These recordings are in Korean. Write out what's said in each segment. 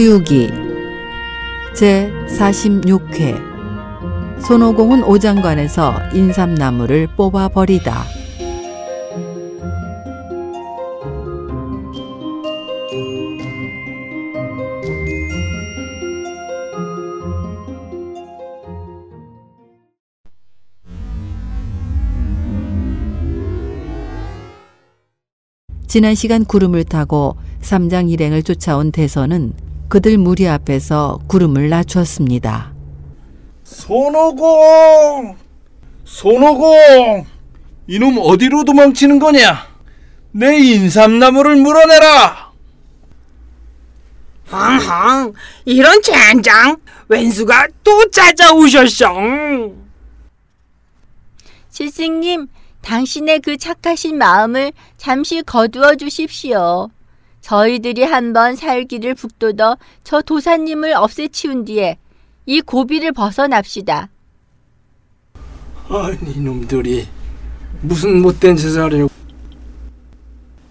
서유기 제 46회 손오공은 오장관에서 인삼나무를 뽑아 버리다. 지난 시간 구름을 타고 삼장 일행을 쫓아온 대선은 그들 무리 앞에서 구름을 낮췄습니다. 손오공! 손오공! 이놈 어디로 도망치는 거냐? 내 인삼나무를 물어내라! 헝헝 이런 젠장 웬수가 또 찾아오셨어 스승님, 당신의 그 착하신 마음을 잠시 거두어 주십시오. 저희들이 한번 살기를 북돋아 저 도사님을 없애치운 뒤에 이 고비를 벗어납시다. 아니 이놈들이 무슨 못된 짓을 하려고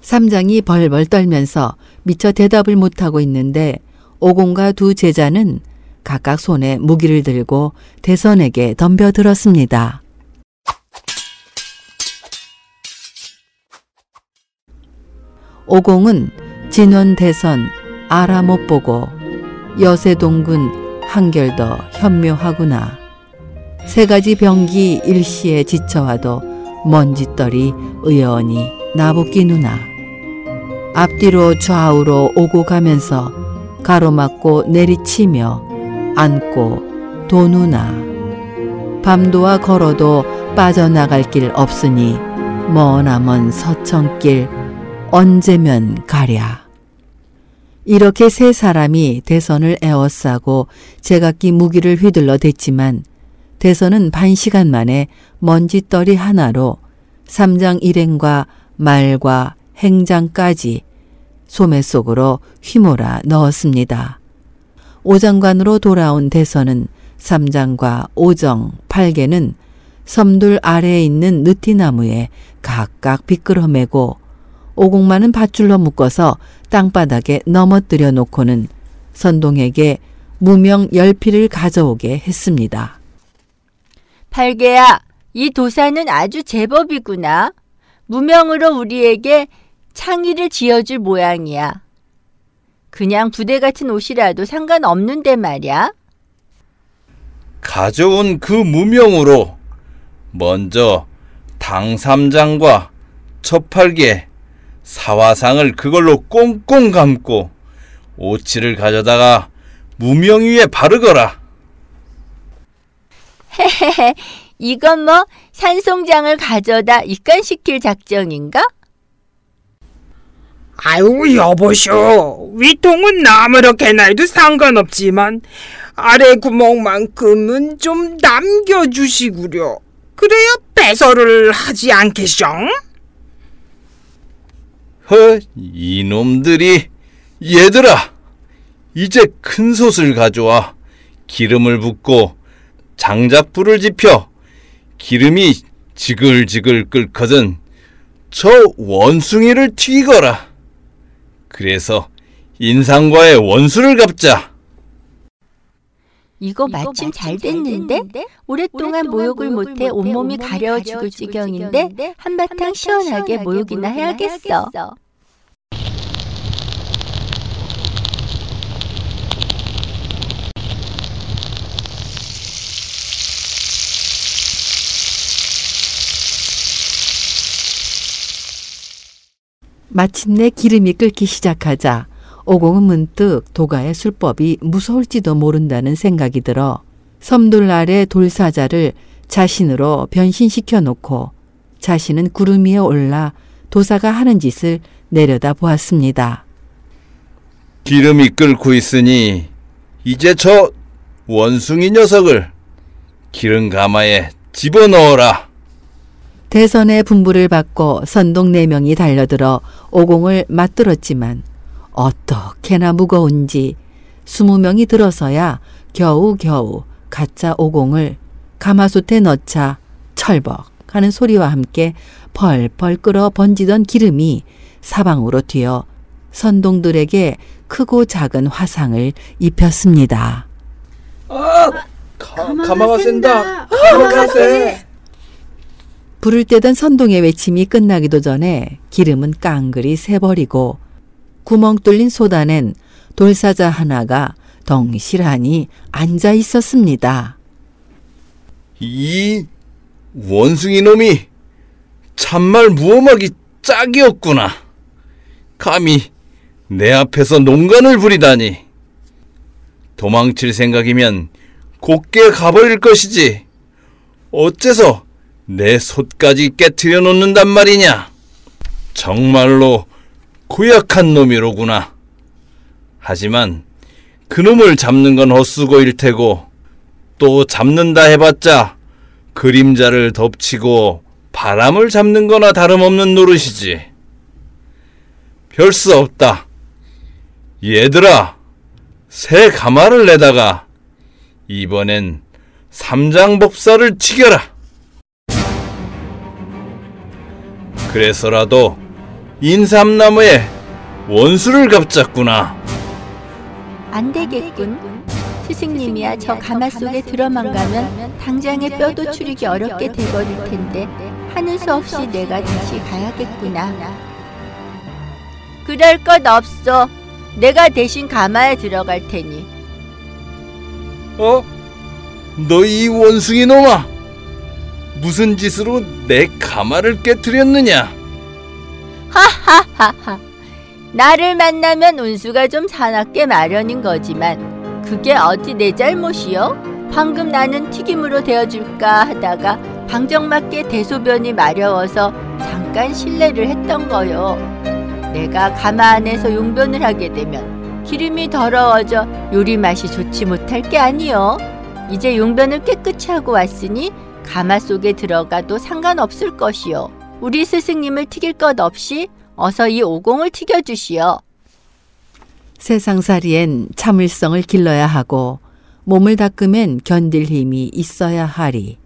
삼장이 벌벌 떨면서 미처 대답을 못하고 있는데 오공과 두 제자는 각각 손에 무기를 들고 대선에게 덤벼들었습니다. 오공은 진원 대선 알아 못 보고 여세동군 한결더 현묘하구나. 세 가지 병기 일시에 지쳐와도 먼지떨이 의연히 나붓기 누나. 앞뒤로 좌우로 오고 가면서 가로막고 내리치며 안고 도누나. 밤도와 걸어도 빠져나갈 길 없으니 머나먼 서천길 언제면 가랴. 이렇게 세 사람이 대선을 에워싸고 제각기 무기를 휘둘러 댔지만 대선은 반 시간 만에 먼지떨이 하나로 삼장 일행과 말과 행장까지 소매 속으로 휘몰아 넣었습니다. 오장관으로 돌아온 대선은 삼장과 오정, 팔개는 섬둘 아래에 있는 느티나무에 각각 비끄러매고 오공만은 밧줄로 묶어서 땅바닥에 넘어뜨려 놓고는 선동에게 무명 열피를 가져오게 했습니다. 팔개야, 이 도사는 아주 제법이구나. 무명으로 우리에게 창의를 지어줄 모양이야. 그냥 부대 같은 옷이라도 상관없는데 말이야. 가져온 그 무명으로 먼저 당삼장과 첫팔개 사화상을 그걸로 꽁꽁 감고 오치를 가져다가 무명 위에 바르거라. 헤헤헤, 이건 뭐 산송장을 가져다 입간시킬 작정인가? 아유 여보쇼 위통은 아무렇게 나도 상관없지만 아래 구멍만큼은 좀 남겨주시구려 그래야 배설을 하지 않겠쇼? 허, 이놈들이 얘들아, 이제 큰 솥을 가져와 기름을 붓고 장작불을 지펴 기름이 지글지글 끓거든 저 원숭이를 튀거라. 그래서 인상과의 원수를 갚자. 이거 마침 잘 됐는데? 오랫동안 모욕을 못해 온몸이 가려워 죽을 지경인데 한바탕 시원하게 모욕이나 해야겠어. 마침내 기름이 끓기 시작하자 오공은 문득 도가의 술법이 무서울지도 모른다는 생각이 들어 섬돌 아래 돌사자를 자신으로 변신시켜 놓고 자신은 구름 위에 올라 도사가 하는 짓을 내려다 보았습니다. 기름이 끓고 있으니 이제 저 원숭이 녀석을 기름 가마에 집어넣어라. 대선의 분부를 받고 선동 네 명이 달려들어 오공을 맞들었지만 어떻게나 무거운지 스무 명이 들어서야 겨우겨우 가짜 오공을 가마솥에 넣자 철벅 하는 소리와 함께 펄펄 끓어 번지던 기름이 사방으로 튀어 선동들에게 크고 작은 화상을 입혔습니다. 아, 가, 가마가 센다. 가마가 세. 불을 떼던 선동의 외침이 끝나기도 전에 기름은 깡그리 새버리고 구멍 뚫린 소단엔 돌사자 하나가 덩실하니 앉아 있었습니다. 이 원숭이 놈이 참말 무엄하기 짝이었구나. 감히 내 앞에서 농간을 부리다니. 도망칠 생각이면 곱게 가버릴 것이지. 어째서 내 솥까지 깨트려 놓는단 말이냐. 정말로 고약한 놈이로구나. 하지만 그놈을 잡는 건 헛수고일 테고 또 잡는다 해봤자 그림자를 덮치고 바람을 잡는 거나 다름없는 노릇이지. 별 수 없다. 얘들아, 새 가마를 내다가 이번엔 삼장법사를 튀겨라. 그래서라도 인삼나무에 원수를 갚자꾸나. 안 되겠군. 스승님이야 저 가마 속에 들어만 가면 당장에 뼈도 추리기 어렵게 돼버릴 텐데 하는 수 없이 내가 다시 가야겠구나. 그럴 것 없어. 내가 대신 가마에 들어갈 테니. 어? 너 이 원숭이 놈아! 무슨 짓으로 내 가마를 깨뜨렸느냐? 하하하하. 나를 만나면 운수가 좀 사납게 마련인 거지만 그게 어디 내 잘못이요? 방금 나는 튀김으로 되어줄까 하다가 방정맞게 대소변이 마려워서 잠깐 실례를 했던 거요. 내가 가마 안에서 용변을 하게 되면 기름이 더러워져 요리 맛이 좋지 못할 게 아니요. 이제 용변을 깨끗이 하고 왔으니 가마 속에 들어가도 상관없을 것이요. 우리 스승님을 튀길 것 없이 어서 이 오공을 튀겨주시오. 세상살이엔 참을성을 길러야 하고 몸을 닦으면 견딜 힘이 있어야 하리.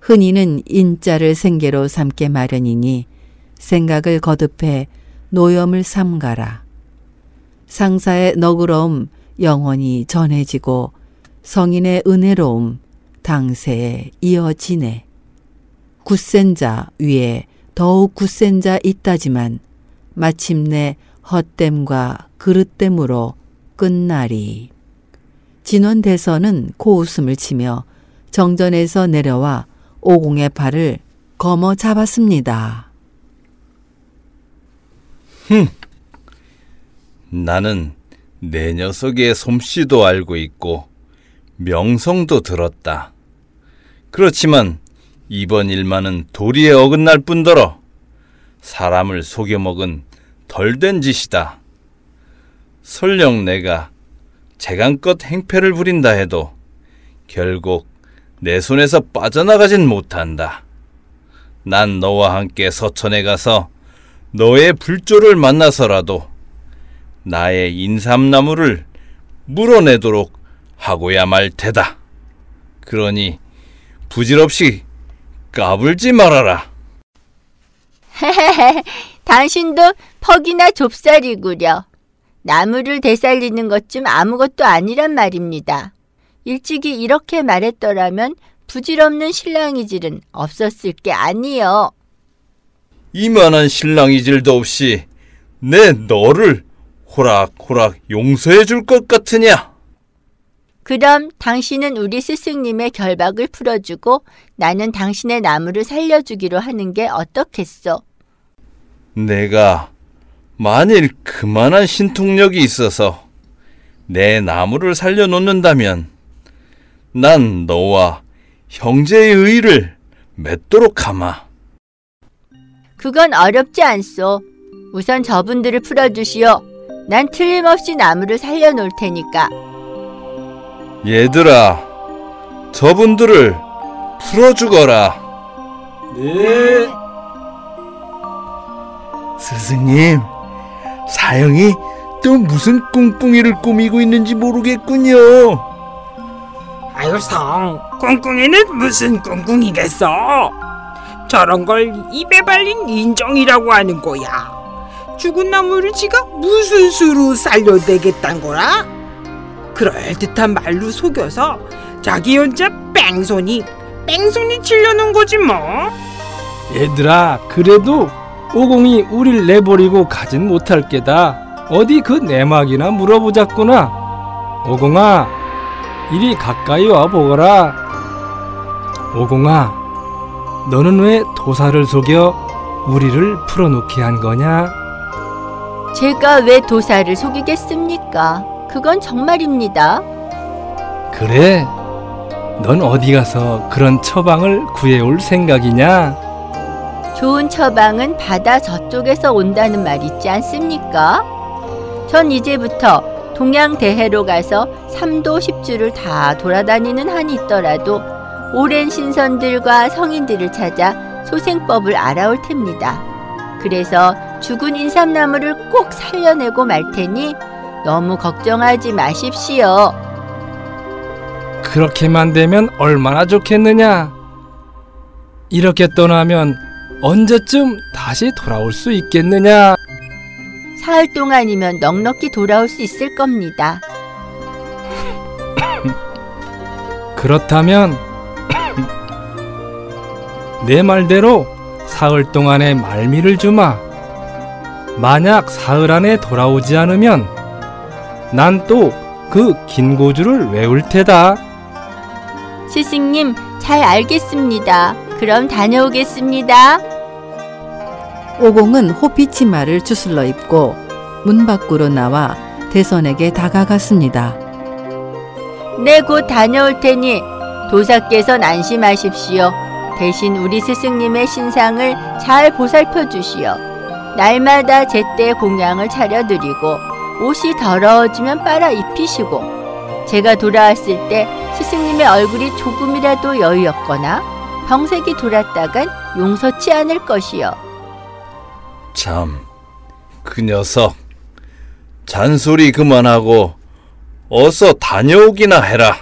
흔히는 인자를 생계로 삼게 마련이니 생각을 거듭해 노염을 삼가라. 상사의 너그러움 영원히 전해지고 성인의 은혜로움 당세에 이어지네. 굳센 자 위에 더욱 굳센 자 있다지만 마침내 헛됨과 그릇됨으로 끝나리. 진원 대선은 코웃음을 치며 정전에서 내려와 오공의 팔을 거머 잡았습니다. 나는 내 녀석의 솜씨도 알고 있고 명성도 들었다. 그렇지만 이번 일만은 도리에 어긋날 뿐더러 사람을 속여먹은 덜 된 짓이다. 설령 내가 재간껏 행패를 부린다 해도 결국 내 손에서 빠져나가진 못한다. 난 너와 함께 서천에 가서 너의 불조를 만나서라도 나의 인삼나무를 물어내도록 하고야 말 테다. 그러니 부질없이 까불지 말아라. 당신도 퍽이나 좁쌀이구려. 나무를 되살리는 것 좀 아무것도 아니란 말입니다. 일찍이 이렇게 말했더라면 부질없는 신랑이질은 없었을 게 아니요. 이만한 신랑이질도 없이 내 너를 호락호락 용서해 줄 것 같으냐? 그럼 당신은 우리 스승님의 결박을 풀어주고 나는 당신의 나무를 살려주기로 하는 게 어떻겠소? 내가 만일 그만한 신통력이 있어서 내 나무를 살려놓는다면 난 너와 형제의 의를 맺도록 하마. 그건 어렵지 않소. 우선 저분들을 풀어주시오. 난 틀림없이 나무를 살려놓을 테니까. 얘들아, 저분들을 풀어주거라. 네. 스승님, 사형이 또 무슨 꿍꿍이를 꾸미고 있는지 모르겠군요. 아유 성 꿍꿍이는 무슨 꿍꿍이겠어 저런 걸 입에 발린 인정이라고 하는 거야 죽은 나무를 지가 무슨 수로 살려내겠단 거라? 그럴듯한 말로 속여서 자기 혼자 뺑소니 뺑소니 치려는 거지 뭐. 얘들아 그래도 오공이 우릴 내버리고 가진 못할 게다 어디 그 내막이나 물어보자꾸나 오공아 이리 가까이 와 보거라 오공아 너는 왜 도사를 속여 우리를 풀어놓게 한 거냐 제가 왜 도사를 속이겠습니까? 그건 정말입니다. 그래 넌 어디 가서 그런 처방을 구해올 생각이냐 좋은 처방은 바다 저쪽에서 온다는 말 있지 않습니까? 전 이제부터 동양 대해로 가서 삼도 십주를 다 돌아다니는 한이 있더라도 오랜 신선들과 성인들을 찾아 소생법을 알아올 텐니다. 그래서 죽은 인삼나무를 꼭 살려내고 말 테니 너무 걱정하지 마십시오. 그렇게만 되면 얼마나 좋겠느냐 이렇게 떠나면 언제쯤 다시 돌아올 수 있겠느냐 사흘 동안이면 넉넉히 돌아올 수 있을 겁니다. 그렇다면 내 말대로 사흘 동안의 말미를 주마. 만약 사흘 안에 돌아오지 않으면 난 또 그 긴 고주를 외울 테다. 스승님, 잘 알겠습니다. 그럼 다녀오겠습니다. 오공은 호피치마를 주슬러 입고 문 밖으로 나와 대선에게 다가갔습니다. 네, 곧 다녀올 테니 도사께선 안심하십시오. 대신 우리 스승님의 신상을 잘 보살펴 주시오. 날마다 제때 공양을 차려드리고 옷이 더러워지면 빨아 입히시고 제가 돌아왔을 때 스승님의 얼굴이 조금이라도 여유였거나 병색이 돌았다간 용서치 않을 것이요. 참, 그 녀석. 잔소리 그만하고 어서 다녀오기나 해라.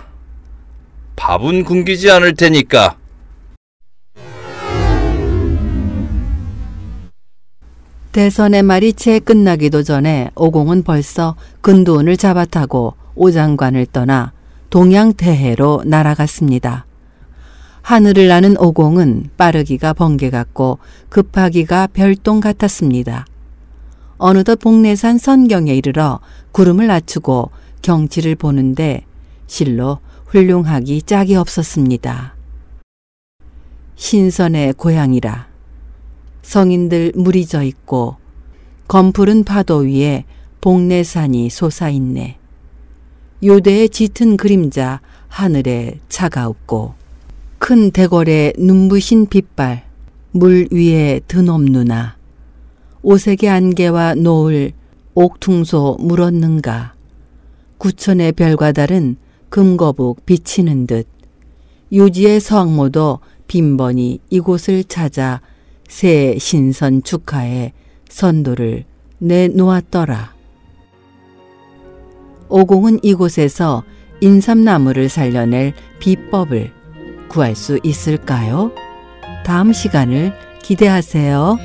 밥은 굶기지 않을 테니까. 대선의 말이 채 끝나기도 전에 오공은 벌써 근두운을 잡아타고 오장관을 떠나 동양 대해로 날아갔습니다. 하늘을 나는 오공은 빠르기가 번개 같고 급하기가 별똥 같았습니다. 어느덧 복내산 선경에 이르러 구름을 낮추고 경치를 보는데 실로 훌륭하기 짝이 없었습니다. 신선의 고향이라 성인들 물이 져 있고 검푸른 파도 위에 복내산이 솟아있네. 요대의 짙은 그림자 하늘에 차가웁고 큰 대궐의 눈부신 빛발 물 위에 드높누나 오색의 안개와 노을 옥퉁소 물었는가 구천의 별과 다른 금거북 비치는 듯 유지의 서항모도 빈번히 이곳을 찾아 새 신선 축하에 선도를 내놓았더라. 오공은 이곳에서 인삼나무를 살려낼 비법을 구할 수 있을까요? 다음 시간을 기대하세요.